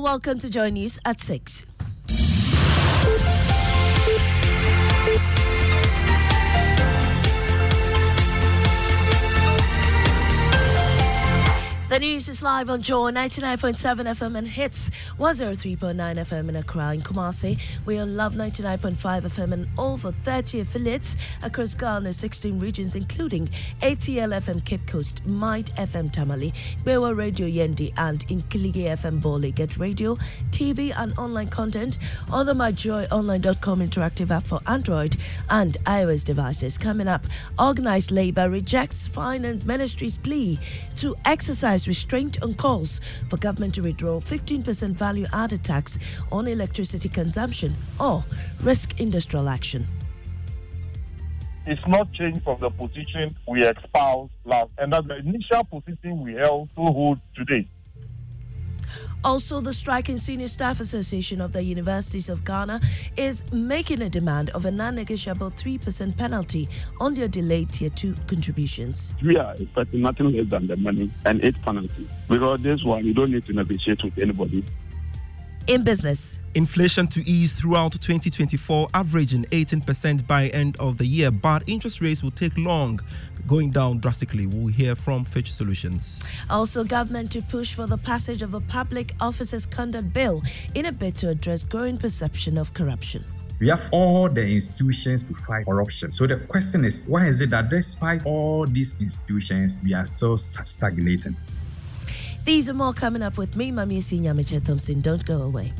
Welcome to Joy News at 6. The news is live on Joy 99.7 FM and Hitz 103.9 FM in Accra and Kumasi. We Love 99.5 FM and over 30 affiliates across Ghana's 16 regions, including ATL FM Cape Coast, Might FM Tamale, Bewa Radio Yendi, and Inkilige FM Bole. Get radio, TV, and online content on the MyJoyOnline.com interactive app for Android and iOS devices. Coming up, organized labor rejects finance ministry's plea to exercise restraint on calls for government to withdraw 15% value added tax on electricity consumption or risk industrial action. It's not changed from the position we espoused last, and that the initial position we held to hold today. Also, the Striking Senior Staff Association of the Universities of Ghana is making a demand of a non negotiable 3% penalty on their delayed Tier 2 contributions. We are expecting nothing less than the money and its penalty. Because this one, you don't need to negotiate with anybody. In business, Inflation to ease throughout 2024, averaging 18% by end of the year, but interest rates will take long, going down drastically. We'll hear from Fitch Solutions. also government to push for the passage of the Public Officers Conduct Bill in a bid to address growing perception of corruption. We have all the institutions to fight corruption. So the question is, why is it that despite all these institutions, we are so stagnating? These are more coming up with me, Mami Nyamiche Thompson. Don't go away.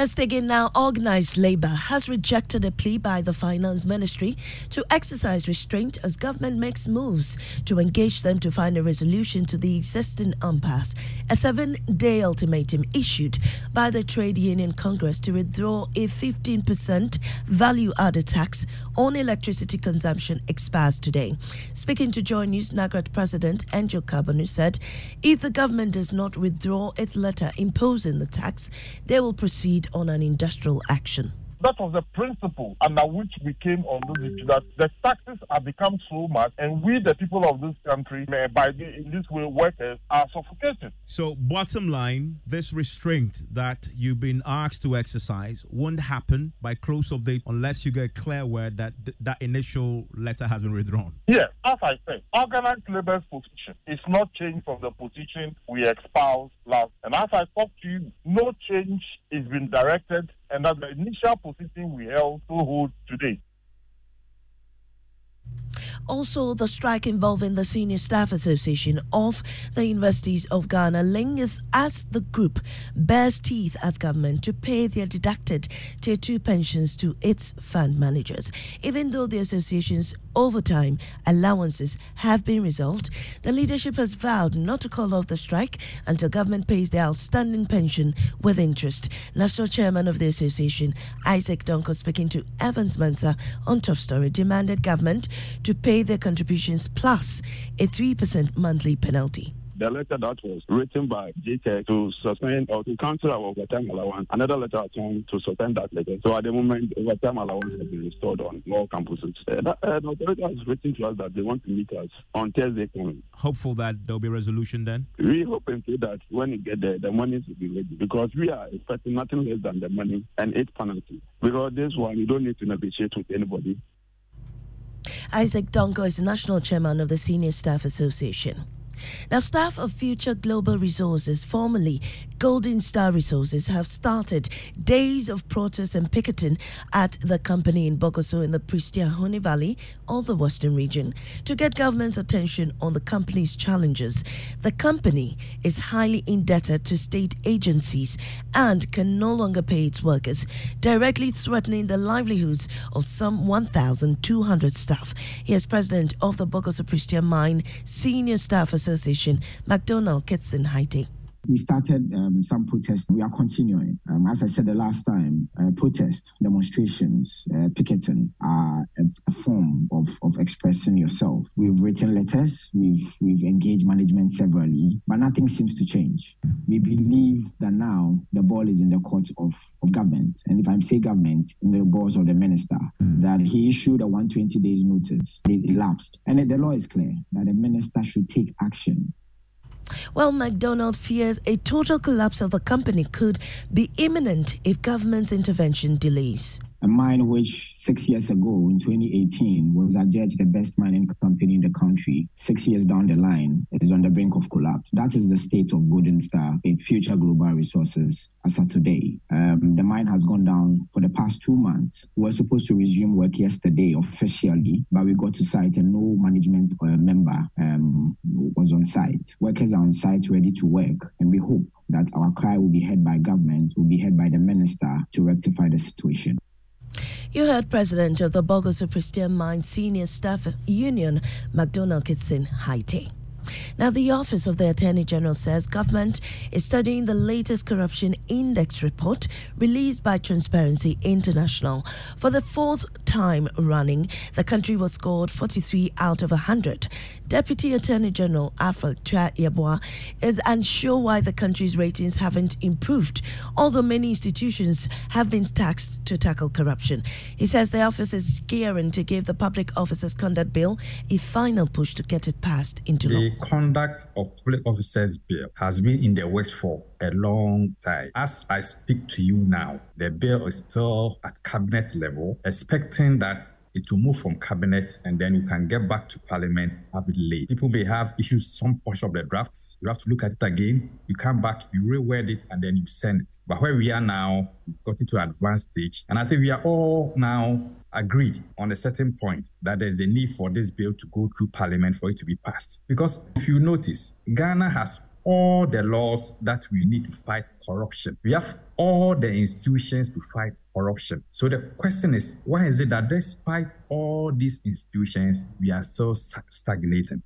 Let's dig in now. Organized labor has rejected a plea by the finance ministry to exercise restraint as government makes moves to engage them to find a resolution to the existing impasse. A seven day ultimatum issued by the Trade Union Congress to withdraw a 15% value added tax on electricity consumption expires today. Speaking to Joy News, NAGRAT President Angel Carbonu said if the government does not withdraw its letter imposing the tax, they will proceed on an industrial action. That was the principle under which we came on this issue that the taxes have become so much, and we, the people of this country, by the, in this way, workers, are suffocated. So, bottom line, this restraint that you've been asked to exercise won't happen by close of date unless you get clear word that th- that initial letter has been withdrawn. Yes, as I said, organized labor's position is not changed from the position we espoused last. And as I talk to you, no change is being directed, and that the initial position we held to hold today. Also, the strike involving the Senior Staff Association of the Universities of Ghana lingers as the group bears teeth at government to pay their deducted Tier 2 pensions to its fund managers. Even though the association's overtime allowances have been resolved, the leadership has vowed not to call off the strike until government pays their outstanding pension with interest. National Chairman of the association, Isaac Donko, speaking to Evans Mensah on Top Story, demanded government to pay their contributions plus a 3% monthly penalty. the letter that was written by GTEC to suspend or to cancel our overtime allowance, another letter returned to suspend that letter. So at the moment, overtime allowance has been restored on all campuses. Uh, that, uh, the authority has written to us that they want to meet us on Thursday coming. Hopeful that there'll be a resolution then? We hope and say that when we get there, the money will be ready because we are expecting nothing less than the money and its penalty. Because this one, you don't need to negotiate with anybody. Isaac Dongo is the national chairman of the Senior Staff Association. Now, staff of Future Global Resources, formerly Golden Star Resources, have started days of protest and picketing at the company in Bogoso in the Prestea Huni Valley of the Western region to get government's attention on the company's challenges. The company is highly indebted to state agencies and can no longer pay its workers, directly threatening the livelihoods of some 1,200 staff. Here's president of the Bogoso Prestea Mine Senior Staff Association. Association, McDonald Kitson Haiti. We started um, some protests. We are continuing. Um, as I said the last time, uh, protests, demonstrations, uh, picketing are a, a, form of, of expressing yourself. We've written letters, we've, we've engaged management severally, but nothing seems to change. We believe that now the ball is in the court of, of government. And if I say government, in the balls of the minister, mm. that he issued a 120 days notice. It elapsed. And the law is clear that the minister should take action well, McDonald fears a total collapse of the company could be imminent if government's intervention delays a mine which six years ago in 2018 was adjudged the best mining company in the country, six years down the line, it is on the brink of collapse. That is the state of Golden Star in future global resources as of today. Um, the mine has gone down for the past two months. We were supposed to resume work yesterday officially, but we got to site and no management uh, member um, was on site. Workers are on site ready to work, and we hope that our cry will be heard by government, will be heard by the minister to rectify the situation. You heard President of the Bogoso Prestea Mine Senior Staff Union, McDonald Kitson Haiti. Now, the Office of the Attorney General says government is studying the latest corruption index report released by Transparency International. For the fourth time running, the country was scored 43 out of 100. Deputy Attorney General Tuah Yeboah is unsure why the country's ratings haven't improved, although many institutions have been taxed to tackle corruption. He says the office is gearing to give the Public Officers Conduct Bill a final push to get it passed into the law. Conduct of Public Officers Bill has been in the works for a long time. As I speak to you now, the bill is still at cabinet level, expecting that it will move from cabinet and then you can get back to parliament have it late. People may have issues some portion of the drafts. You have to look at it again. You come back, you reword it, and then you send it. But where we are now, we've got into an advanced stage. And I think we are all now agreed on a certain point that there's a need for this bill to go through parliament for it to be passed. Because if you notice, Ghana has all the laws that we need to fight corruption. We have all the institutions to fight corruption. So the question is, why is it that despite all these institutions, we are still stagnating?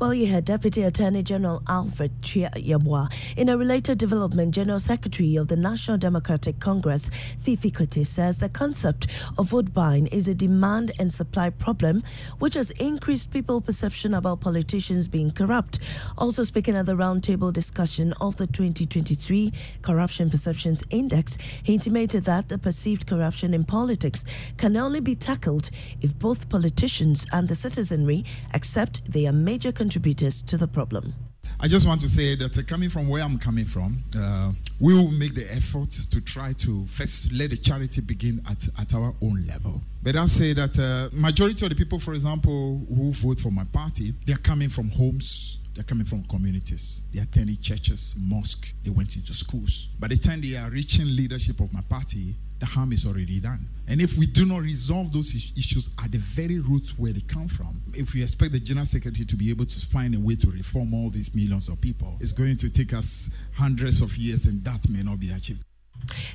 Well, you heard Deputy Attorney General Alfred Yeboah. In a related development, General Secretary of the National Democratic Congress, Fifi Kwetey, says the concept of vote buying is a demand and supply problem, which has increased people's perception about politicians being corrupt. Also speaking at the roundtable discussion of the 2023 Corruption Perceptions Index, he intimated that the perceived corruption in politics can only be tackled if both politicians and the citizenry accept they are major contributors to the problem. I just want to say that uh, coming from where I'm coming from, uh, we will make the effort to try to first let the charity begin at, at our own level. But I'll say that uh, majority of the people, for example, who vote for my party, they are coming from homes, they're coming from communities. They attending churches, mosque. They went into schools. By the time they are reaching leadership of my party, the harm is already done. And if we do not resolve those issues at the very root where they come from, if we expect the General Secretary to be able to find a way to reform all these millions of people, it's going to take us hundreds of years and that may not be achieved.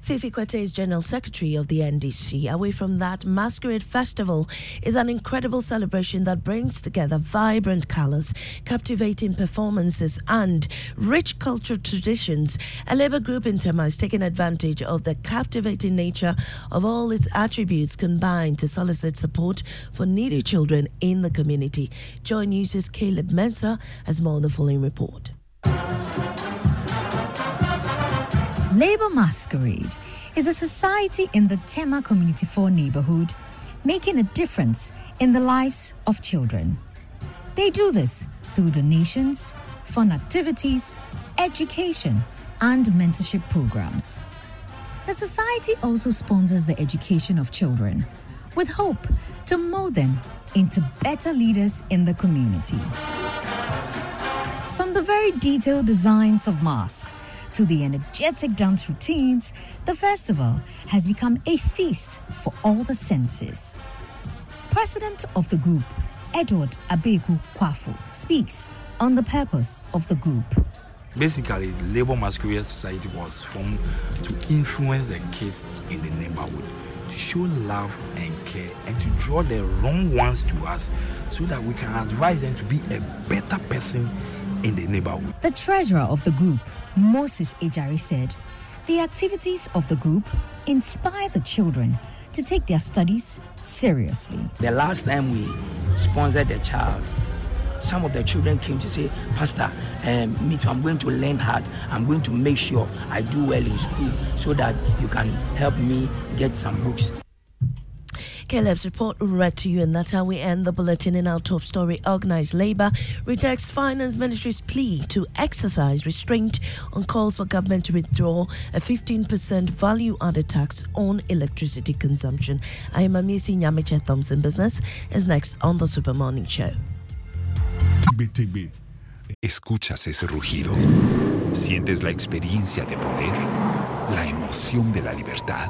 Fifi Kwetey is General Secretary of the NDC. Away from that, Masquerade Festival is an incredible celebration that brings together vibrant colors, captivating performances, and rich cultural traditions. A labor group in Tema is taking advantage of the captivating nature of all its attributes combined to solicit support for needy children in the community. Joy News' Caleb Mensah has more on the following report. Labour Masquerade is a society in the Tema Community 4 neighborhood making a difference in the lives of children. They do this through donations, fun activities, education, and mentorship programs. The society also sponsors the education of children with hope to mold them into better leaders in the community. From the very detailed designs of masks to the energetic dance routines, the festival has become a feast for all the senses. President of the group, Edward Abeku Kwafu, speaks on the purpose of the group. Basically, the Labour Masquerade Society was formed to influence the kids in the neighborhood, to show love and care, and to draw the wrong ones to us so that we can advise them to be a better person in the neighborhood. The treasurer of the group, Moses Ejari, said the activities of the group inspire the children to take their studies seriously. The last time we sponsored a child, some of the children came to say, Pastor, um, me too, I'm going to learn hard. I'm going to make sure I do well in school so that you can help me get some books. Caleb's report read to you, and that's how we end the bulletin in our top story. Organized labor rejects finance ministry's plea to exercise restraint on calls for government to withdraw a 15% value added tax on electricity consumption. I am Amisi Nyamiche Thompson. Business is next on the Super Morning Show. ¿Escuchas ese rugido? ¿Sientes la experiencia de poder? ¿La emoción de la libertad?